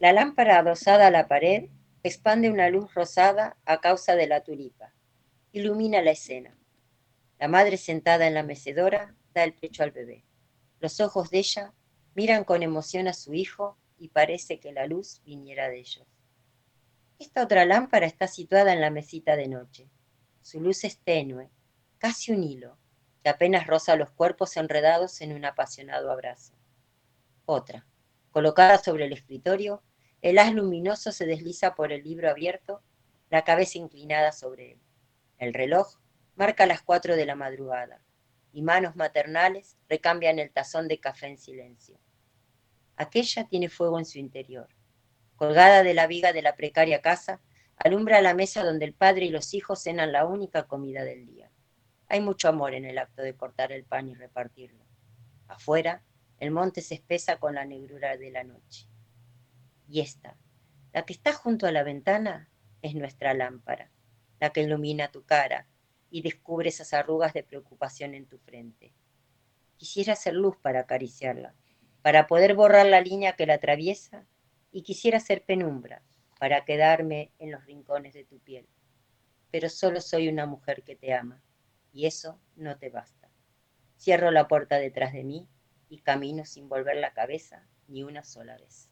La lámpara adosada a la pared expande una luz rosada a causa de la tulipa. Ilumina la escena. La madre sentada en la mecedora da el pecho al bebé. Los ojos de ella miran con emoción a su hijo y parece que la luz viniera de ellos. Esta otra lámpara está situada en la mesita de noche. Su luz es tenue, casi un hilo, que apenas roza los cuerpos enredados en un apasionado abrazo. Otra, colocada sobre el escritorio, el haz luminoso se desliza por el libro abierto, la cabeza inclinada sobre él. El reloj marca las cuatro de la madrugada y manos maternales recambian el tazón de café en silencio. Aquella tiene fuego en su interior. Colgada de la viga de la precaria casa, alumbra la mesa donde el padre y los hijos cenan la única comida del día. Hay mucho amor en el acto de cortar el pan y repartirlo. Afuera, el monte se espesa con la negrura de la noche. Y esta, la que está junto a la ventana, es nuestra lámpara, la que ilumina tu cara y descubre esas arrugas de preocupación en tu frente. Quisiera ser luz para acariciarla, para poder borrar la línea que la atraviesa, y quisiera ser penumbra para quedarme en los rincones de tu piel. Pero solo soy una mujer que te ama, y eso no te basta. Cierro la puerta detrás de mí y camino sin volver la cabeza ni una sola vez.